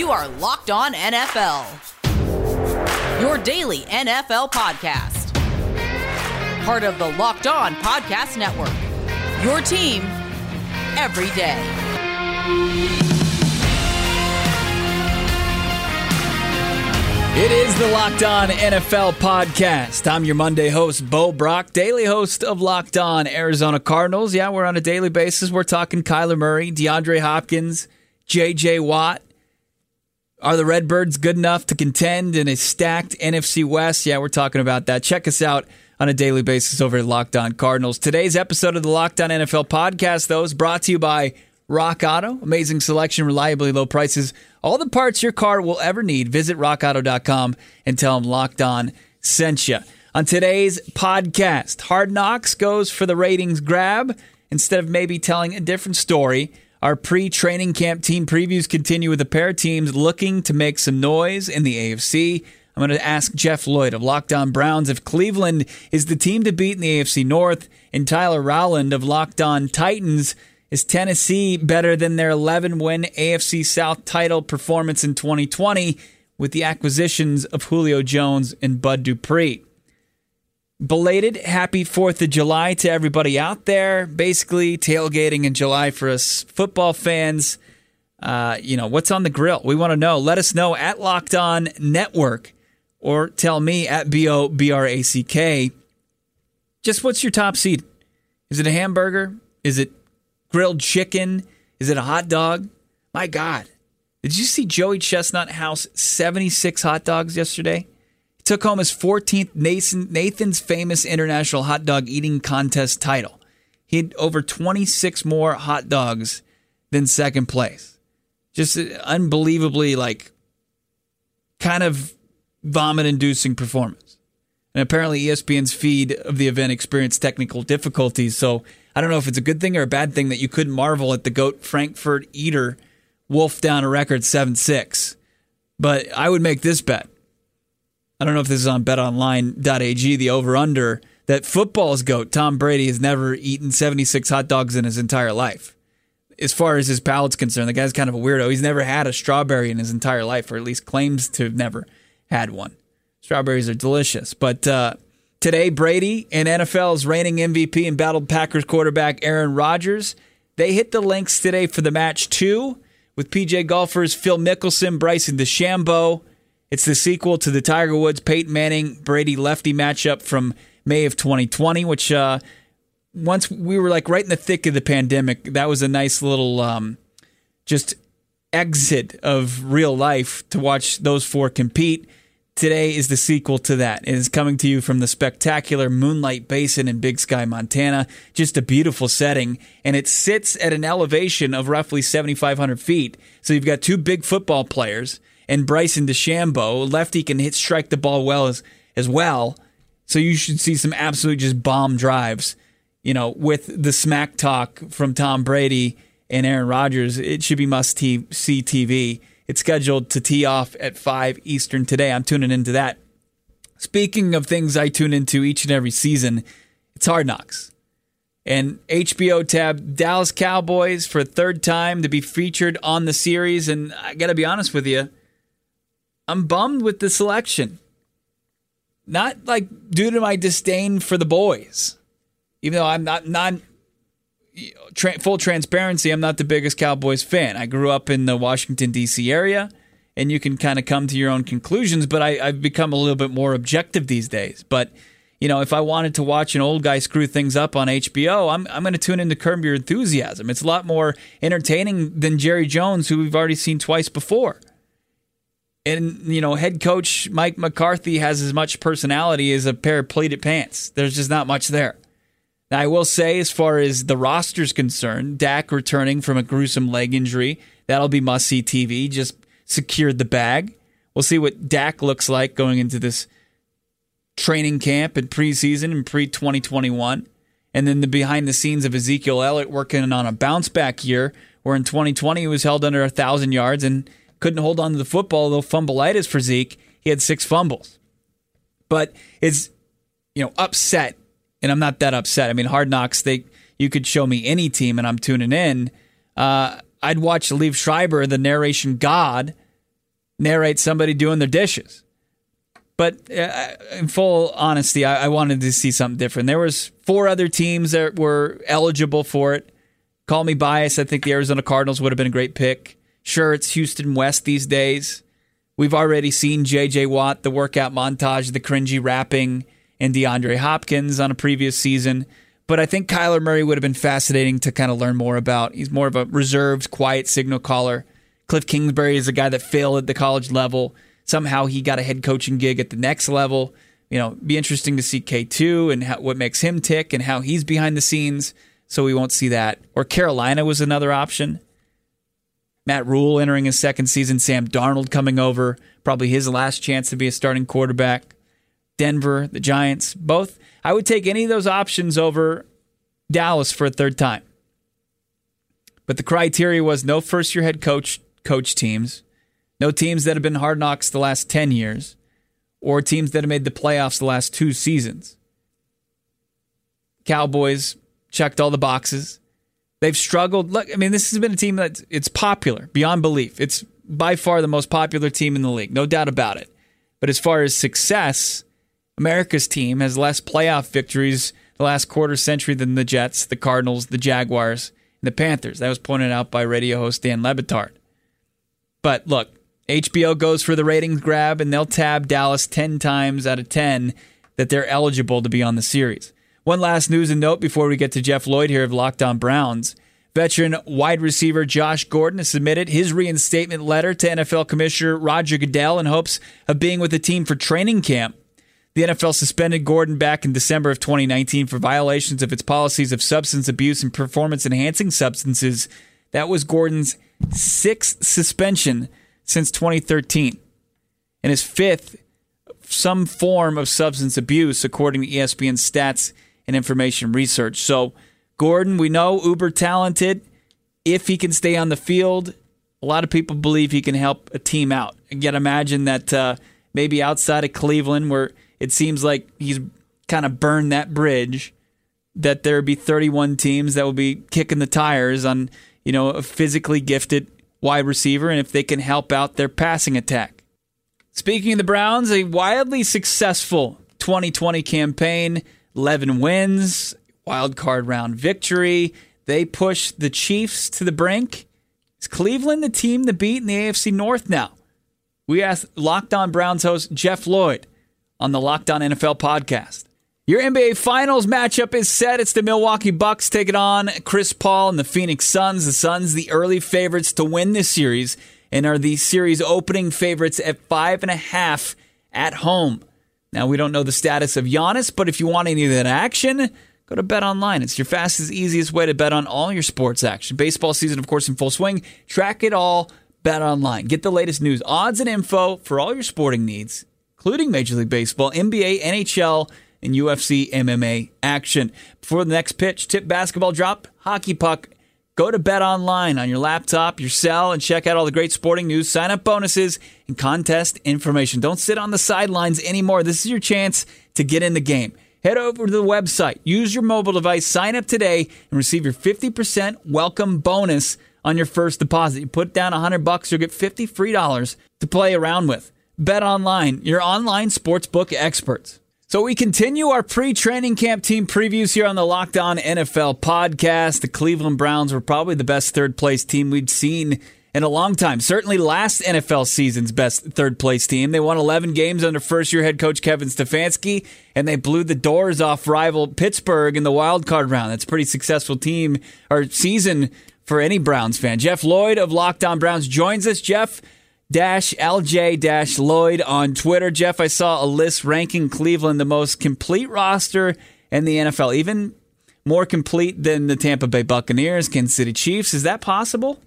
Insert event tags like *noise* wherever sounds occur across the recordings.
You are Locked On NFL, your daily NFL podcast. Part of the Locked On Podcast Network, your team every day. It is the Locked On NFL podcast. I'm your Monday host, Bo Brack, daily host of Locked On Arizona Cardinals. Yeah, we're on a daily basis. We're talking Kyler Murray, DeAndre Hopkins, JJ Watt. Are the Redbirds good enough to contend in a stacked NFC West? Yeah, we're talking about that. Check us out on a daily basis over at Locked On Cardinals. Today's episode of the Locked On NFL podcast, though, is brought to you by Rock Auto. Amazing selection, reliably low prices, all the parts your car will ever need. Visit rockauto.com and tell them Locked On sent you. On today's podcast, Hard Knocks goes for the ratings grab instead of maybe telling a different story. Our pre training camp team previews continue with a pair of teams looking to make some noise in the AFC. I'm going to ask Jeff Lloyd of Locked On Browns if Cleveland is the team to beat in the AFC North, and Tyler Rowland of Locked On Titans is Tennessee better than their 11 win AFC South title performance in 2020 with the acquisitions of Julio Jones and Bud Dupree? Belated happy 4th of July to everybody out there. Basically, tailgating in July for us football fans. Uh, you know, what's on the grill? We want to know. Let us know at Locked On Network or tell me at B O B R A C K. Just what's your top seed? Is it a hamburger? Is it grilled chicken? Is it a hot dog? My God. Did you see Joey Chestnut house 76 hot dogs yesterday? Took home his 14th Nathan, Nathan's famous international hot dog eating contest title. He had over 26 more hot dogs than second place. Just unbelievably, like, kind of vomit inducing performance. And apparently, ESPN's feed of the event experienced technical difficulties. So I don't know if it's a good thing or a bad thing that you couldn't marvel at the GOAT Frankfurt Eater wolf down a record 7 6. But I would make this bet. I don't know if this is on betonline.ag, the over under, that football's GOAT, Tom Brady, has never eaten 76 hot dogs in his entire life. As far as his palate's concerned, the guy's kind of a weirdo. He's never had a strawberry in his entire life, or at least claims to have never had one. Strawberries are delicious. But uh, today, Brady and NFL's reigning MVP and battled Packers quarterback Aaron Rodgers, they hit the links today for the match two with PGA golfers Phil Mickelson, Bryson DeChambeau. It's the sequel to the Tiger Woods Peyton Manning Brady lefty matchup from May of 2020, which uh, once we were like right in the thick of the pandemic, that was a nice little um, just exit of real life to watch those four compete. Today is the sequel to that. It is coming to you from the spectacular Moonlight Basin in Big Sky, Montana. Just a beautiful setting. And it sits at an elevation of roughly 7,500 feet. So you've got two big football players and Bryson DeChambeau. Lefty can hit strike the ball well as, as well. So you should see some absolute just bomb drives. You know, with the smack talk from Tom Brady and Aaron Rodgers, it should be must see TV. It's scheduled to tee off at 5 Eastern today. I'm tuning into that. Speaking of things I tune into each and every season, it's Hard Knocks. And HBO tab Dallas Cowboys for a third time to be featured on the series. And I got to be honest with you, I'm bummed with the selection. Not like due to my disdain for the boys, even though I'm not not tra- full transparency, I'm not the biggest Cowboys fan. I grew up in the Washington, D.C. area, and you can kind of come to your own conclusions, but I, I've become a little bit more objective these days. But, you know, if I wanted to watch an old guy screw things up on HBO, I'm, I'm going to tune into Curb Your Enthusiasm. It's a lot more entertaining than Jerry Jones, who we've already seen twice before. And, you know, head coach Mike McCarthy has as much personality as a pair of pleated pants. There's just not much there. Now, I will say, as far as the roster's concerned, Dak returning from a gruesome leg injury, that'll be must see TV. Just secured the bag. We'll see what Dak looks like going into this training camp and preseason and pre 2021. And then the behind the scenes of Ezekiel Elliott working on a bounce back year, where in 2020 he was held under 1,000 yards and couldn't hold on to the football, though fumbleitis for Zeke. He had six fumbles. But it's, you know, upset and I'm not that upset. I mean, Hard Knocks, they you could show me any team and I'm tuning in. Uh, I'd watch Liev Schreiber, the narration god, narrate somebody doing their dishes. But uh, in full honesty, I, I wanted to see something different. There was four other teams that were eligible for it. Call me biased. I think the Arizona Cardinals would have been a great pick. Sure, it's Houston West these days. We've already seen J.J. Watt, the workout montage, the cringy rapping, and DeAndre Hopkins on a previous season. But I think Kyler Murray would have been fascinating to kind of learn more about. He's more of a reserved, quiet signal caller. Cliff Kingsbury is a guy that failed at the college level. Somehow he got a head coaching gig at the next level. You know, be interesting to see K2 and how, what makes him tick and how he's behind the scenes. So we won't see that. Or Carolina was another option. Matt Rhule entering his second season, Sam Darnold coming over, probably his last chance to be a starting quarterback. Denver, the Giants, both. I would take any of those options over Dallas for a third time. But the criteria was no first year head coach coach teams, no teams that have been hard knocks the last 10 years, or teams that have made the playoffs the last two seasons. Cowboys checked all the boxes. They've struggled. Look, I mean, this has been a team that it's popular beyond belief. It's by far the most popular team in the league, no doubt about it. But as far as success, America's team has less playoff victories the last quarter century than the Jets, the Cardinals, the Jaguars, and the Panthers. That was pointed out by radio host Dan Le Batard. But look, HBO goes for the ratings grab, and they'll tab Dallas 10 times out of 10 that they're eligible to be on the series. One last news and note before we get to Jeff Lloyd here of Locked On Browns. Veteran wide receiver Josh Gordon has submitted his reinstatement letter to NFL Commissioner Roger Goodell in hopes of being with the team for training camp. The NFL suspended Gordon back in December of 2019 for violations of its policies of substance abuse and performance enhancing substances. That was Gordon's sixth suspension since 2013 and his fifth some form of substance abuse, according to ESPN stats and information research. So, Gordon, we know uber talented. If he can stay on the field, a lot of people believe he can help a team out. Again, imagine that uh, maybe outside of Cleveland, where it seems like he's kind of burned that bridge, that there would be 31 teams that will be kicking the tires on, you know, a physically gifted wide receiver, and if they can help out their passing attack. Speaking of the Browns, a wildly successful 2020 campaign 11 wins, wild card round victory. They push the Chiefs to the brink. Is Cleveland the team to beat in the AFC North now? We asked Locked On Browns host Jeff Lloyd on the Locked On NFL podcast. Your NBA Finals matchup is set. It's the Milwaukee Bucks taking on Chris Paul and the Phoenix Suns. The Suns, the early favorites to win this series, and are the series opening favorites at five and a half at home. Now, we don't know the status of Giannis, but if you want any of that action, go to Bet Online. It's your fastest, easiest way to bet on all your sports action. Baseball season, of course, in full swing. Track it all. Bet Online. Get the latest news, odds, and info for all your sporting needs, including Major League Baseball, NBA, NHL, and UFC MMA action. Before the next pitch, tip basketball drop, hockey puck Go to Bet Online on your laptop, your cell, and check out all the great sporting news, sign up bonuses, and contest information. Don't sit on the sidelines anymore. This is your chance to get in the game. Head over to the website, use your mobile device, sign up today, and receive your 50% welcome bonus on your first deposit. You put down 100 bucks, you'll get 50 free dollars to play around with. Bet Online, your online sportsbook experts. So we continue our pre-training camp team previews here on the Locked On NFL podcast. The Cleveland Browns were probably the best third place team we'd seen in a long time. Certainly last NFL season's best third place team. They won 11 games under first year head coach Kevin Stefanski, and they blew the doors off rival Pittsburgh in the wild card round. That's a pretty successful team or season for any Browns fan. Jeff Lloyd of Locked On Browns joins us. Jeff, dash LJ dash Lloyd on Twitter. Jeff, I saw a list ranking Cleveland the most complete roster in the NFL, even more complete than the Tampa Bay Buccaneers, Kansas City Chiefs. Is that possible?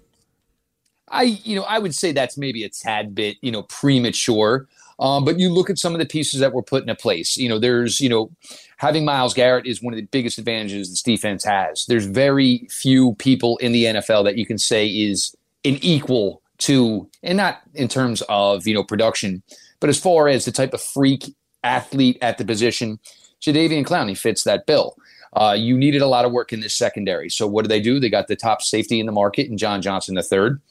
I, you know, I would say that's maybe a tad bit, you know, premature. Um, but you look at some of the pieces that were put into place. You know, there's, you know, having Myles Garrett is one of the biggest advantages this defense has. There's very few people in the NFL that you can say is an equal to, and not in terms of, you know, production, but as far as the type of freak athlete at the position, Jadeveon Clowney fits that bill. Uh, you needed a lot of work in this secondary. So what do they do? They got the top safety in the market and John Johnson the third.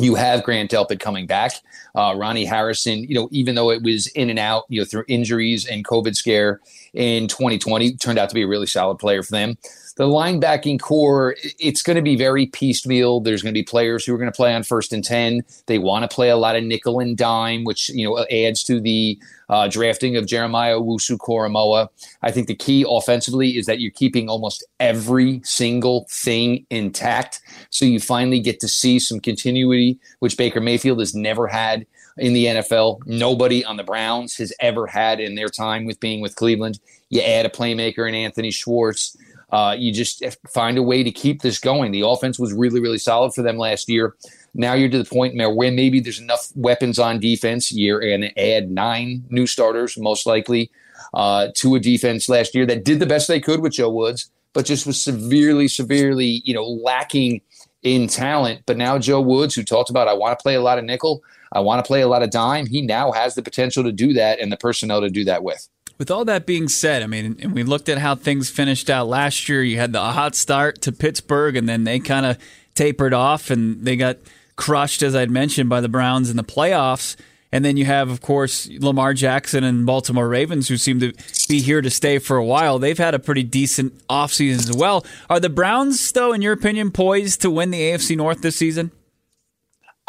You have Grant Delpit coming back. Uh, Ronnie Harrison, you know, even though it was in and out, you know, through injuries and COVID scare in 2020, turned out to be a really solid player for them. The linebacking core, it's going to be very piecemeal. There's going to be players who are going to play on first and 10. They want to play a lot of nickel and dime, which, you know, adds to the uh, drafting of Jeremiah Owusu Koramoah. I think the key offensively is that you're keeping almost every single thing intact. So you finally get to see some continuity, which Baker Mayfield has never had in the NFL. Nobody on the Browns has ever had in their time with being with Cleveland. You add a playmaker in Anthony Schwartz. Uh, you just find a way to keep this going. The offense was really, really solid for them last year. Now you're to the point where maybe there's enough weapons on defense. You're going to add nine new starters, most likely, uh, to a defense last year that did the best they could with Joe Woods, but just was severely, severely, you know, lacking in talent. But now Joe Woods, who talked about, I want to play a lot of nickel, I want to play a lot of dime, he now has the potential to do that and the personnel to do that with. With all that being said, I mean, and we looked at how things finished out last year. You had the hot start to Pittsburgh, and then they kind of tapered off, and they got crushed, as I'd mentioned, by the Browns in the playoffs. And then you have, of course, Lamar Jackson and Baltimore Ravens, who seem to be here to stay for a while. They've had a pretty decent offseason as well. Are the Browns, though, in your opinion, poised to win the AFC North this season?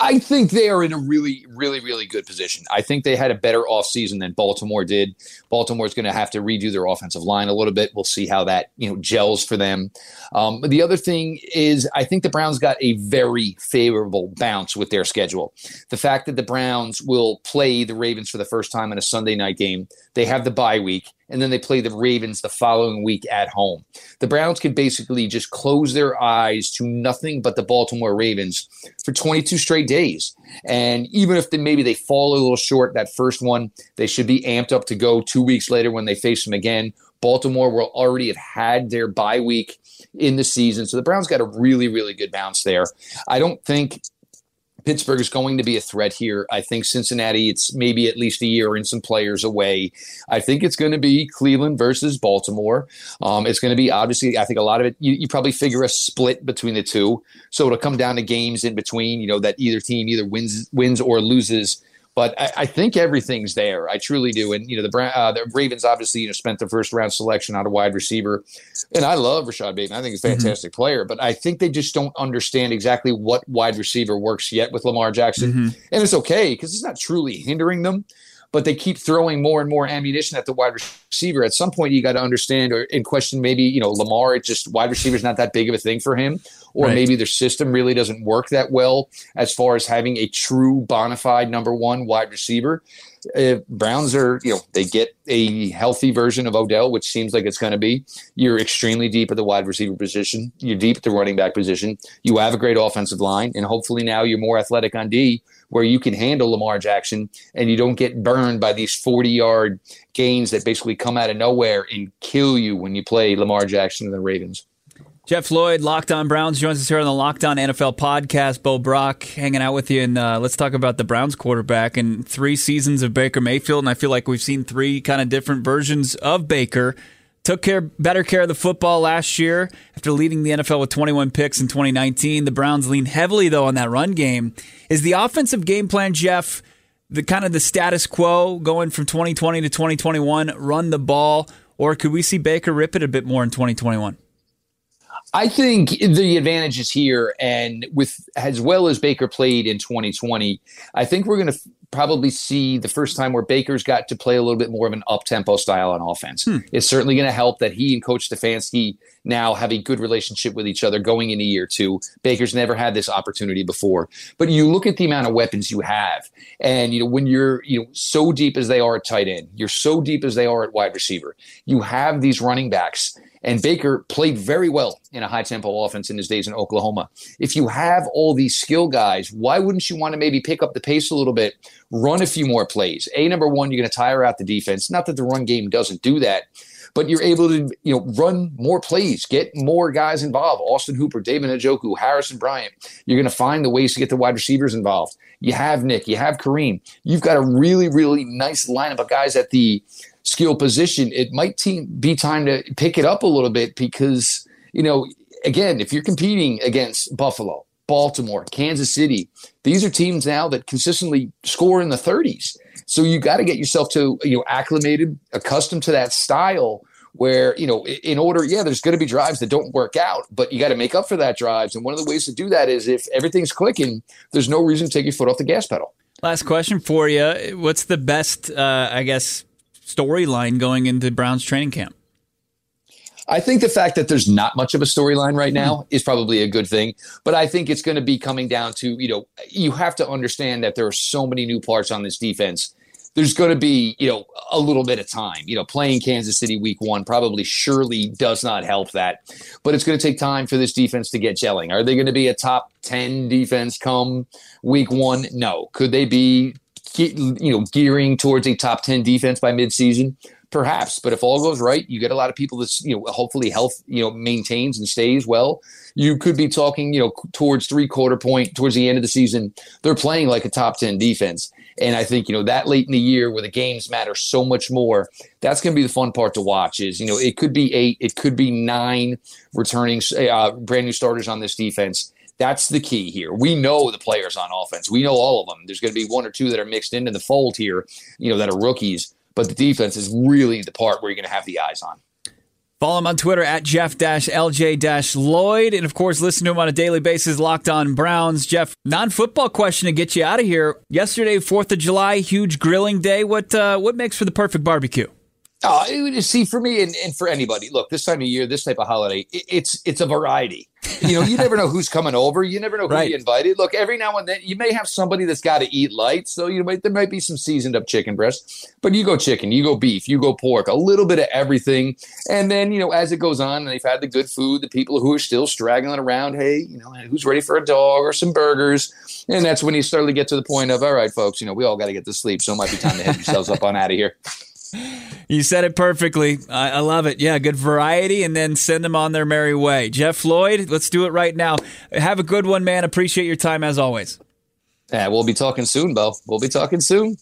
I think they are in a really, really, really good position. I think they had a better offseason than Baltimore did. Baltimore's going to have to redo their offensive line a little bit. We'll see how that you know gels for them. Um, the other thing is, I think the Browns got a very favorable bounce with their schedule. The fact that the Browns will play the Ravens for the first time in a Sunday night game, they have the bye week and then they play the Ravens the following week at home. The Browns could basically just close their eyes to nothing but the Baltimore Ravens for 22 straight days. And even if they, maybe they fall a little short that first one, they should be amped up to go two weeks later when they face them again. Baltimore will already have had their bye week in the season. So the Browns got a really, really good bounce there. I don't think Pittsburgh is going to be a threat here. I think Cincinnati, it's maybe at least a year and some players away. I think it's going to be Cleveland versus Baltimore. Um, it's going to be obviously, I think a lot of it, you, you, probably figure a split between the two. So it'll come down to games in between, you know, that either team either wins, wins or loses but I, I, think everything's there. I truly do. And you know, the, uh, the Ravens obviously you know spent the first round selection on a wide receiver, and I love Rashod Bateman. I think he's a mm-hmm. fantastic mm-hmm. player. But I think they just don't understand exactly what wide receiver works yet with Lamar Jackson, mm-hmm. and it's okay because it's not truly hindering them but they keep throwing more and more ammunition at the wide receiver. At some point, you got to understand or in question maybe you know Lamar. It just wide receiver is not that big of a thing for him, or right. maybe their system really doesn't work that well as far as having a true bona fide number one wide receiver. If Browns are, you know, they get a healthy version of Odell, which seems like it's going to be. You're extremely deep at the wide receiver position. You're deep at the running back position. You have a great offensive line, and hopefully now you're more athletic on D where you can handle Lamar Jackson and you don't get burned by these 40 yard gains that basically come out of nowhere and kill you when you play Lamar Jackson and the Ravens. Jeff Lloyd, Locked On Browns, joins us here on the Locked On NFL podcast. Bo Brack hanging out with you, and uh, let's talk about the Browns quarterback and three seasons of Baker Mayfield. And I feel like we've seen three kind of different versions of Baker took care better care of the football last year after leading the NFL with 21 picks in 2019. The Browns lean heavily though on that run game. Is the offensive game plan, Jeff, the kind of the status quo going from 2020 to 2021, run the ball, or could we see Baker rip it a bit more in 2021? I think the advantage is here, and with as well as Baker played in 2020, I think we're going to probably see the first time where Baker's got to play a little bit more of an up tempo style on offense. Hmm. It's certainly going to help that he and Coach Stefanski now have a good relationship with each other going into year two. Baker's never had this opportunity before. But you look at the amount of weapons you have, and you know, when you're you know so deep as they are at tight end, you're so deep as they are at wide receiver, you have these running backs and Baker played very well in a high tempo offense in his days in Oklahoma. If you have all these skill guys, why wouldn't you want to maybe pick up the pace a little bit, run a few more plays? A number one, you're going to tire out the defense. Not that the run game doesn't do that, but you're able to you know run more plays, get more guys involved. Austin Hooper, David Njoku, Harrison Bryant. You're going to find the ways to get the wide receivers involved. You have Nick, you have Kareem. You've got a really, really nice lineup of guys at the skill position, it might te- be time to pick it up a little bit because, you know, again, if you're competing against Buffalo, Baltimore, Kansas City. These are teams now that consistently score in the 30s. So you got to get yourself to you know acclimated, accustomed to that style where you know in order yeah there's going to be drives that don't work out but you got to make up for that drives and one of the ways to do that is if everything's clicking there's no reason to take your foot off the gas pedal last question for you what's the best uh, i guess storyline going into browns training camp I think the fact that there's not much of a storyline right now mm-hmm. is probably a good thing. But I think it's going to be coming down to, you know, you have to understand that there are so many new parts on this defense there's going to be, you know, a little bit of time. You know, playing Kansas City week one probably surely does not help that. But it's going to take time for this defense to get gelling. Are they going to be a top 10 defense come week one? No. Could they be, you know, gearing towards a top 10 defense by midseason? Perhaps, but if all goes right, you get a lot of people that's you know hopefully health you know maintains and stays well. You could be talking you know towards three quarter point towards the end of the season. They're playing like a top ten defense, and I think, you know, that late in the year where the games matter so much more, that's going to be the fun part to watch is, you know, it could be eight, it could be nine returning uh, brand new starters on this defense. That's the key here. We know the players on offense. We know all of them. There's going to be one or two that are mixed into the fold here, you know, that are rookies. But the defense is really the part where you're going to have the eyes on. Follow him on Twitter at Jeff LJ Lloyd. And of course, listen to him on a daily basis, Locked On Browns. Jeff, non football question to get you out of here. Yesterday, 4th of July, huge grilling day. What, uh, what makes for the perfect barbecue? Oh, see, for me and, and for anybody, look, this time of year, this type of holiday, it, it's it's a variety. You know, you never know who's coming over. You never know who right. you invited. Look, every now and then you may have somebody that's got to eat light. So you might there might be some seasoned up chicken breast, but you go chicken, you go beef, you go pork, a little bit of everything. And then you know, as it goes on, and they've had the good food, the people who are still straggling around, hey, you know, who's ready for a dog or some burgers? And that's when you start to get to the point of, all right, folks, you know, we all got to get to sleep, so it might be time to head yourselves up on out of here. You said it perfectly. I, I, love it. Yeah, good variety, and then send them on their merry way. Jeff Lloyd, let's do it right now. Have a good one, man. Appreciate your time as always. Yeah, we'll be talking soon, Bo. We'll be talking soon.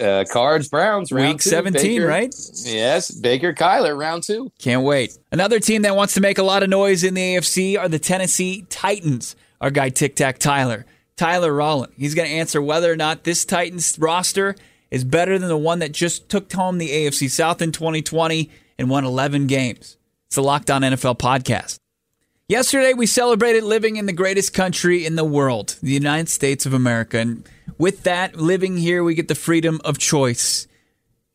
Uh, Cards, Browns, week two. 17, Baker, right? Yes, Baker, Kyler, round two. Can't wait. Another team that wants to make a lot of noise in the AFC are the Tennessee Titans. Our guy Tic Tac Tyler, Tyler Rowland. He's going to answer whether or not this Titans roster is better than the one that just took home the AFC South in 2020 and won 11 games. It's the Locked On NFL podcast. Yesterday, we celebrated living in the greatest country in the world, the United States of America. And with that, living here, we get the freedom of choice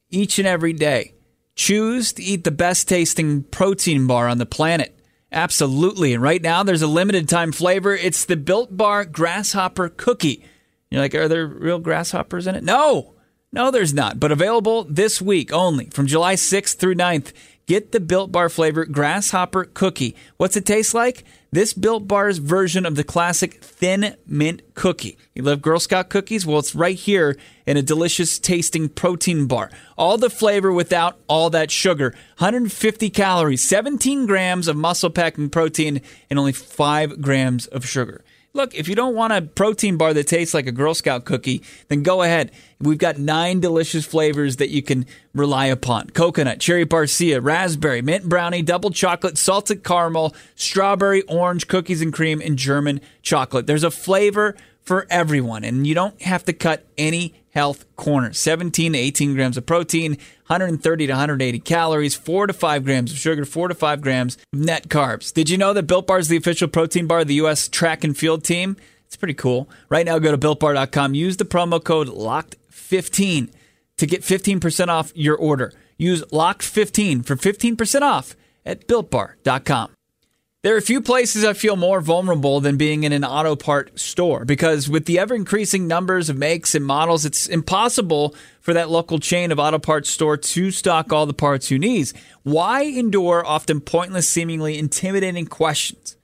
each and every day. Choose to eat the best tasting protein bar on the planet. Absolutely. And right now, there's a limited time flavor. It's the Built Bar Grasshopper Cookie. You're like, are there real grasshoppers in it? No. No, there's not, but available this week only from July 6th through 9th. Get the Built Bar flavor grasshopper cookie. What's it taste like? This Built Bar's version of the classic thin mint cookie. You love Girl Scout cookies? Well, it's right here in a delicious tasting protein bar. All the flavor without all that sugar. 150 calories, 17 grams of muscle packing protein, and only 5 grams of sugar. Look, if you don't want a protein bar that tastes like a Girl Scout cookie, then go ahead. We've got nine delicious flavors that you can rely upon coconut, cherry barcia, raspberry, mint brownie, double chocolate, salted caramel, strawberry, orange, cookies and cream, and German chocolate. There's a flavor for everyone, and you don't have to cut any health corners. 17 to 18 grams of protein, 130 to 180 calories, 4 to 5 grams of sugar, 4 to 5 grams of net carbs. Did you know that Built Bar is the official protein bar of the U.S. track and field team? It's pretty cool. Right now, go to builtbar.com, use the promo code LOCKED15 to get 15% off your order. Use LOCKED15 for 15% off at builtbar.com. There are a few places I feel more vulnerable than being in an auto part store because with the ever increasing numbers of makes and models, it's impossible for that local chain of auto parts store to stock all the parts you need. Why endure often pointless, seemingly intimidating questions?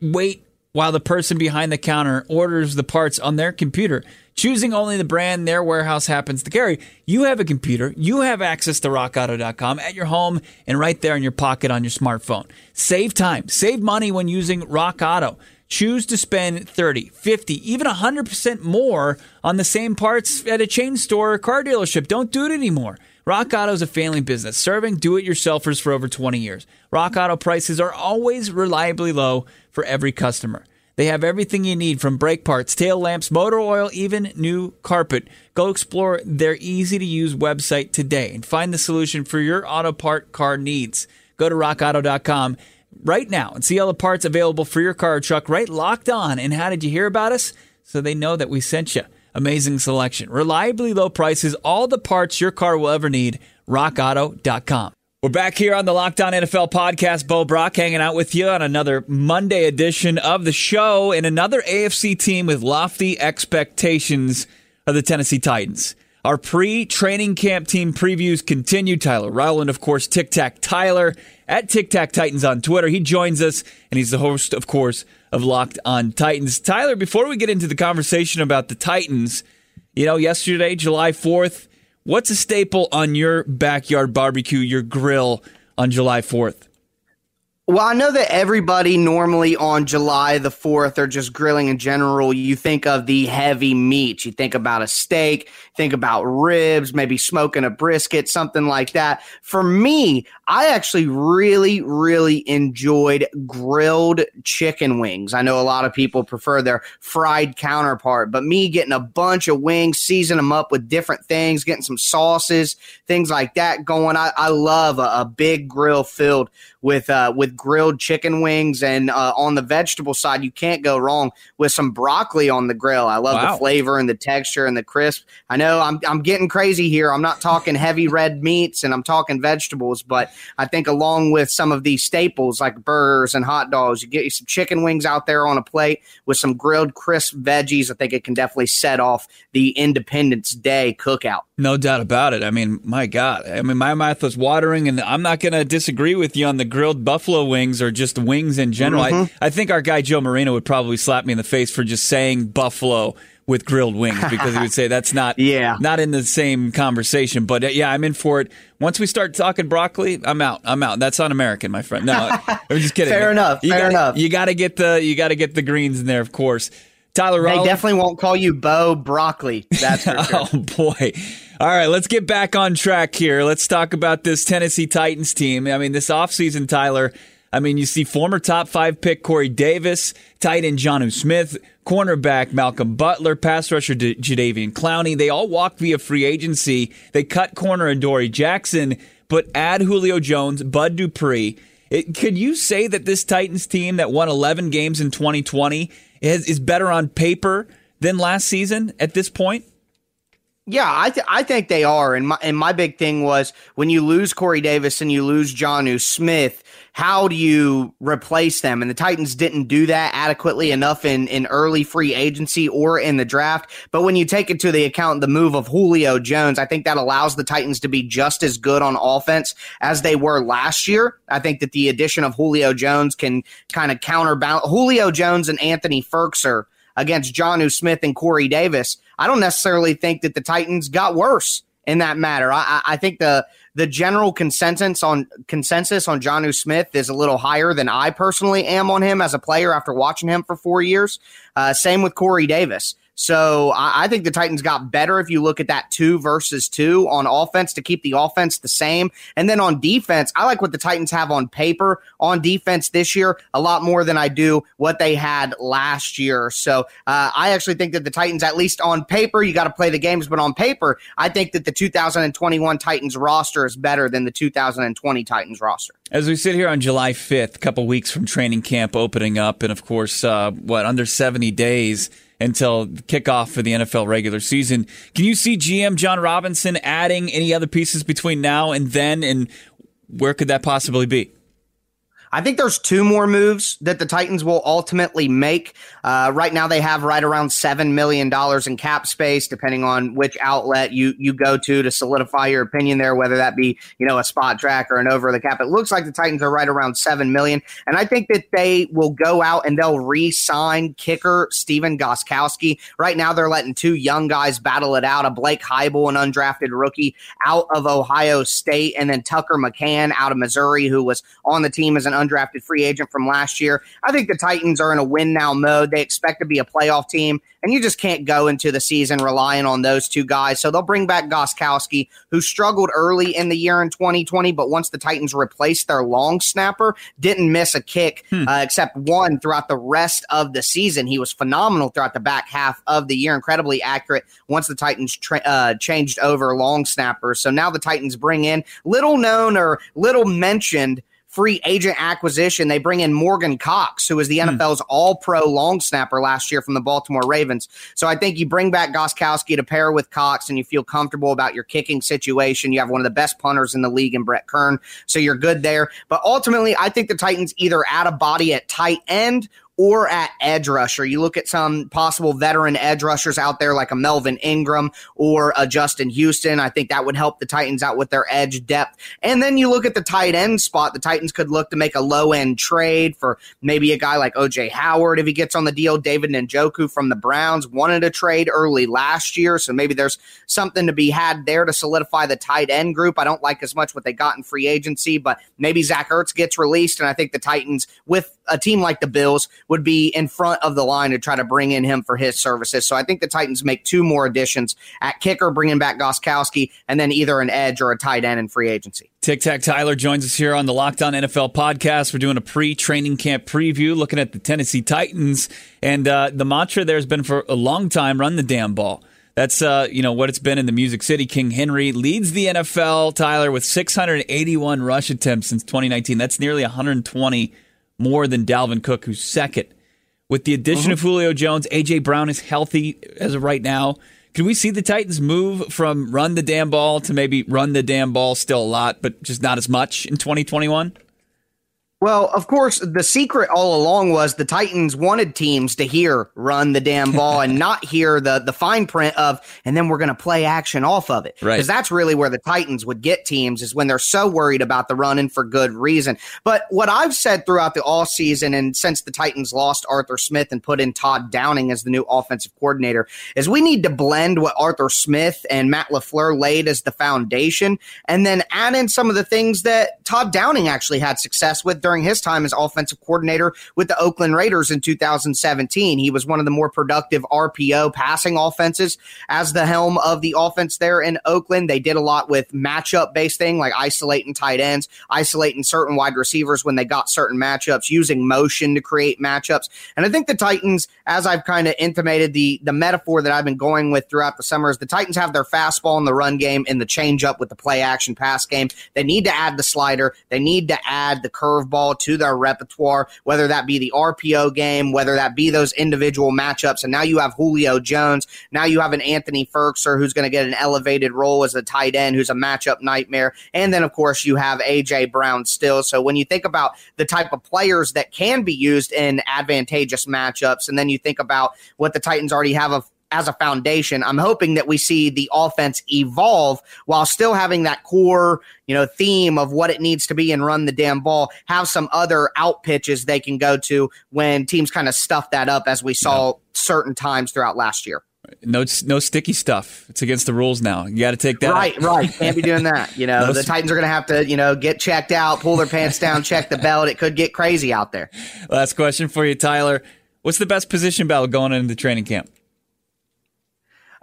Wait while the person behind the counter orders the parts on their computer choosing only the brand their warehouse happens to carry. You have a computer, you have access to rockauto.com at your home and right there in your pocket on your smartphone. Save time, save money when using Rock Auto. Choose to spend 30, 50, even 100% more on the same parts at a chain store or car dealership. Don't do it anymore. Rock Auto is a family business serving do it yourselfers for over 20 years. Rock Auto prices are always reliably low for every customer. They have everything you need from brake parts, tail lamps, motor oil, even new carpet. Go explore their easy to use website today and find the solution for your auto part car needs. Go to rockauto.com right now and see all the parts available for your car or truck right locked on. And how did you hear about us? So they know that we sent you. Amazing selection, reliably low prices, all the parts your car will ever need. RockAuto.com. We're back here on the Locked On NFL podcast. Bo Brack hanging out with you on another Monday edition of the show and another AFC team with lofty expectations of the Tennessee Titans. Our pre training camp team previews continue. Tyler Rowland, of course, Tic Tac Tyler at Tic Tac Titans on Twitter. He joins us, and he's the host, of course, of Locked On Titans. Tyler, before we get into the conversation about the Titans, you know, yesterday, July 4th, What's a staple on your backyard barbecue, your grill on July 4th? Well, I know that everybody normally on July the 4th or just grilling in general, you think of the heavy meat. You think about a steak, think about ribs, maybe smoking a brisket, something like that. For me, I actually really, really enjoyed grilled chicken wings. I know a lot of people prefer their fried counterpart, but me getting a bunch of wings, season them up with different things, getting some sauces, things like that going. I, I love a, a big grill filled with uh, with grilled chicken wings, and uh, on the vegetable side, you can't go wrong with some broccoli on the grill. I love wow. the flavor and the texture and the crisp. I know I'm I'm getting crazy here. I'm not talking heavy red meats, and I'm talking vegetables, but I think along with some of these staples like burgers and hot dogs, you get you some chicken wings out there on a plate with some grilled crisp veggies. I think it can definitely set off the Independence Day cookout. No doubt about it. I mean, my God. I mean, my mouth was watering, and I'm not going to disagree with you on the grilled buffalo wings or just wings in general. Mm-hmm. I, I think our guy Joe Marino would probably slap me in the face for just saying buffalo with grilled wings because he would say that's not *laughs* yeah. not in the same conversation. But uh, yeah, I'm in for it. Once we start talking broccoli, I'm out. I'm out. That's un-American, my friend. No, *laughs* I'm just kidding. fair enough. You fair gotta, enough. You got to get the you got to get the greens in there, of course. Tyler, they definitely won't call you Bo Broccoli. That's for *laughs* sure. oh boy. All right, let's get back on track here. Let's talk about this Tennessee Titans team. I mean, this offseason, Tyler, I mean, you see former top five pick Corey Davis, tight end Jonnu Smith, cornerback Malcolm Butler, pass rusher D- Jadeveon Clowney. They all walk via free agency. They cut corner Adoree' Jackson, but add Julio Jones, Bud Dupree. It, could you say that this Titans team that won 11 games in 2020 is, is better on paper than last season at this point? Yeah, I th- I think they are, and my and my big thing was when you lose Corey Davis and you lose Jonnu Smith, how do you replace them? And the Titans didn't do that adequately enough in in early free agency or in the draft. But when you take into the account the move of Julio Jones, I think that allows the Titans to be just as good on offense as they were last year. I think that the addition of Julio Jones can kind of counterbalance Julio Jones and Anthony Firkser against Jonnu Smith and Corey Davis. I don't necessarily think that the Titans got worse in that matter. I, I think the the general consensus on consensus on Jonnu Smith is a little higher than I personally am on him as a player after watching him for four years. Uh, same with Corey Davis. So I, think the Titans got better if you look at that two versus two on offense to keep the offense the same. And then on defense, I like what the Titans have on paper on defense this year a lot more than I do what they had last year. So uh, I actually think that the Titans, at least on paper, you got to play the games, but on paper, I think that the 2021 Titans roster is better than the 2020 Titans roster. As we sit here on July 5th, a couple weeks from training camp opening up, and of course, uh, what, under 70 days until kickoff for the NFL regular season. Can you see GM Jon Robinson adding any other pieces between now and then, and where could that possibly be? I think there's two more moves that the Titans will ultimately make. Uh, right now, they have right around seven million dollars in cap space, depending on which outlet you you go to to solidify your opinion there, whether that be you know a Spotrac or an over the cap. It looks like the Titans are right around seven million, and I think that they will go out and they'll re-sign kicker Stephen Gostkowski. Right now, they're letting two young guys battle it out: a Blake Haubeil, an undrafted rookie out of Ohio State, and then Tucker McCann out of Missouri, who was on the team as an undrafted free agent from last year. I think the Titans are in a win now mode. They expect to be a playoff team, and you just can't go into the season relying on those two guys. So they'll bring back Gostkowski, who struggled early in the year in 2020, but once the Titans replaced their long snapper, didn't miss a kick hmm. uh, except one throughout the rest of the season. He was phenomenal throughout the back half of the year, incredibly accurate once the Titans tra- uh, changed over long snappers. So now the Titans bring in little known or little mentioned free agent acquisition. They bring in Morgan Cox, who was the hmm. NFL's all pro long snapper last year from the Baltimore Ravens. So I think you bring back Gostkowski to pair with Cox and you feel comfortable about your kicking situation. You have one of the best punters in the league in Brett Kern. So you're good there. But ultimately, I think the Titans either add a body at tight end or at edge rusher. You look at some possible veteran edge rushers out there like a Melvin Ingram or a Justin Houston. I think that would help the Titans out with their edge depth. And then you look at the tight end spot. The Titans could look to make a low end trade for maybe a guy like OJ Howard if he gets on the deal. David Njoku from the Browns wanted a trade early last year. So maybe there's something to be had there to solidify the tight end group. I don't like as much what they got in free agency, but maybe Zach Ertz gets released. And I think the Titans, with a team like the Bills, would be in front of the line to try to bring in him for his services. So I think the Titans make two more additions at kicker, bringing back Gostkowski, and then either an edge or a tight end in free agency. Tic Tac Tyler joins us here on the Locked On NFL podcast. We're doing a pre-training camp preview, looking at the Tennessee Titans, and uh, the mantra there's been for a long time: run the damn ball. That's uh, you know what it's been in the Music City. King Henry leads the NFL. Tyler with 681 rush attempts since 2019. That's nearly 120 more than Dalvin Cook, who's second. With the addition of uh-huh. Julio Jones, AJ Brown is healthy as of right now. Can we see the Titans move from run the damn ball to maybe run the damn ball still a lot, but just not as much in 2021? Well, of course, the secret all along was the Titans wanted teams to hear run the damn ball and *laughs* not hear the the fine print of and then we're going to play action off of it. Right. Cuz that's really where the Titans would get teams is when they're so worried about the running for good reason. But what I've said throughout the all season and since the Titans lost Arthur Smith and put in Todd Downing as the new offensive coordinator is we need to blend what Arthur Smith and Matt LaFleur laid as the foundation and then add in some of the things that Todd Downing actually had success with during his time as offensive coordinator with the Oakland Raiders in 2017. He was one of the more productive RPO passing offenses as the helm of the offense there in Oakland. They did a lot with matchup based thing like isolating tight ends, isolating certain wide receivers when they got certain matchups, using motion to create matchups. And I think the Titans, as I've kind of intimated, the the metaphor that I've been going with throughout the summer is the Titans have their fastball in the run game and the changeup with the play action pass game. They need to add the slider. They need to add the curveball to their repertoire, whether that be the RPO game, whether that be those individual matchups. And now you have Julio Jones. Now you have an Anthony Firkser who's going to get an elevated role as a tight end, who's a matchup nightmare. And then, of course, you have AJ Brown still. So when you think about the type of players that can be used in advantageous matchups, and then you think about what the Titans already have of as a foundation. I'm hoping that we see the offense evolve while still having that core, you know, theme of what it needs to be and run the damn ball. Have some other out pitches they can go to when teams kind of stuff that up, as we saw certain times throughout last year. No, no sticky stuff. It's against the rules now. You got to take that. Right, right. Can't be doing that. You know, *laughs* no the Titans are going to have to, you know, get checked out, pull their pants down, check the belt. It could get crazy out there. Last question for you, Tyler. What's the best position battle going into the training camp?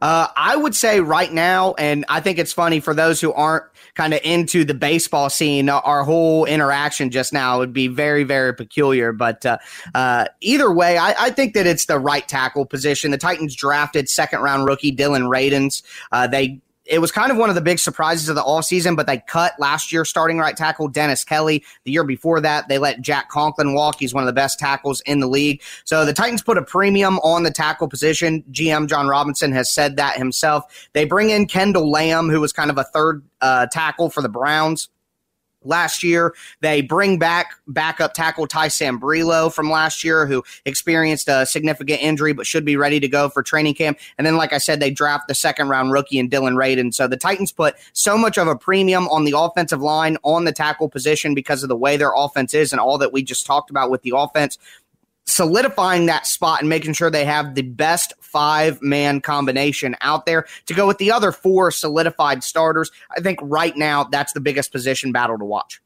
Uh, I would say right now, and I think it's funny for those who aren't kind of into the baseball scene, our whole interaction just now would be very, very peculiar. But uh, uh, either way, I, I, think that it's the right tackle position. The Titans drafted second round rookie Dillon Radunz. Uh, they it was kind of one of the big surprises of the all season, but they cut last year starting right tackle Dennis Kelly. The year before that, they let Jack Conklin walk. He's one of the best tackles in the league. So the Titans put a premium on the tackle position. GM Jon Robinson has said that himself. They bring in Kendall Lamm, who was kind of a third uh, tackle for the Browns last year. They bring back backup tackle Ty Sambrailo from last year, who experienced a significant injury but should be ready to go for training camp. And then, like I said, they draft the second round rookie in Dillon Radunz. So the Titans put so much of a premium on the offensive line, on the tackle position because of the way their offense is and all that we just talked about with the offense solidifying that spot and making sure they have the best five man combination out there to go with the other four solidified starters. I think right now that's the biggest position battle to watch.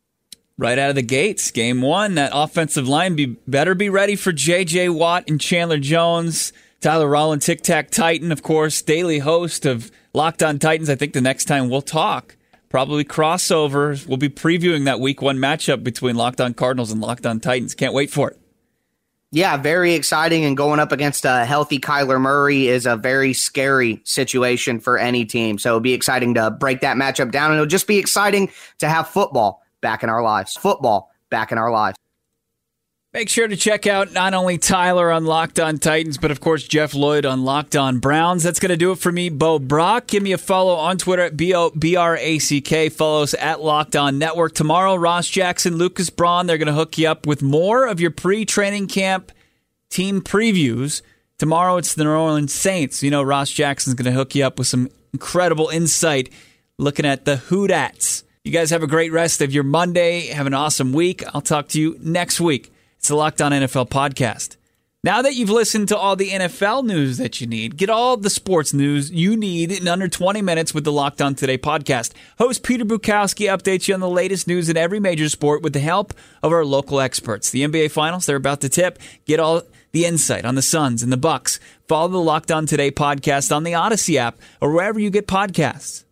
right out of the gates. Game one, that offensive line be better be ready for J.J. Watt and Chandler Jones. Tyler Rowland, Tic Tac Titan, of course, daily host of Locked On Titans. I think the next time we'll talk, probably crossover. We'll be previewing that week one matchup between Locked On Cardinals and Locked On Titans. Can't wait for it. Yeah, very exciting. And going up against a healthy Kyler Murray is a very scary situation for any team. So it'll be exciting to break that matchup down. And it'll just be exciting to have football back in our lives. Football back in our lives. Make sure to check out not only Tyler on Locked On Titans, but of course Jeff Lloyd on Locked On Browns. That's going to do it for me, Bo Brack. Give me a follow on Twitter at B O B R A C K. Follow us at Locked On Network. Tomorrow, Ross Jackson, Lucas Braun, they're going to hook you up with more of your pre training camp team previews. Tomorrow, it's the New Orleans Saints. You know, Ross Jackson's going to hook you up with some incredible insight looking at the Who Dats. You guys have a great rest of your Monday. Have an awesome week. I'll talk to you next week. It's the Locked On NFL podcast. Now that you've listened to all the NFL news that you need, get all the sports news you need in under 20 minutes with the Locked On Today podcast. Host Peter Bukowski updates you on the latest news in every major sport with the help of our local experts. The NBA Finals, they're about to tip. Get all the insight on the Suns and the Bucks. Follow the Locked On Today podcast on the Odyssey app or wherever you get podcasts.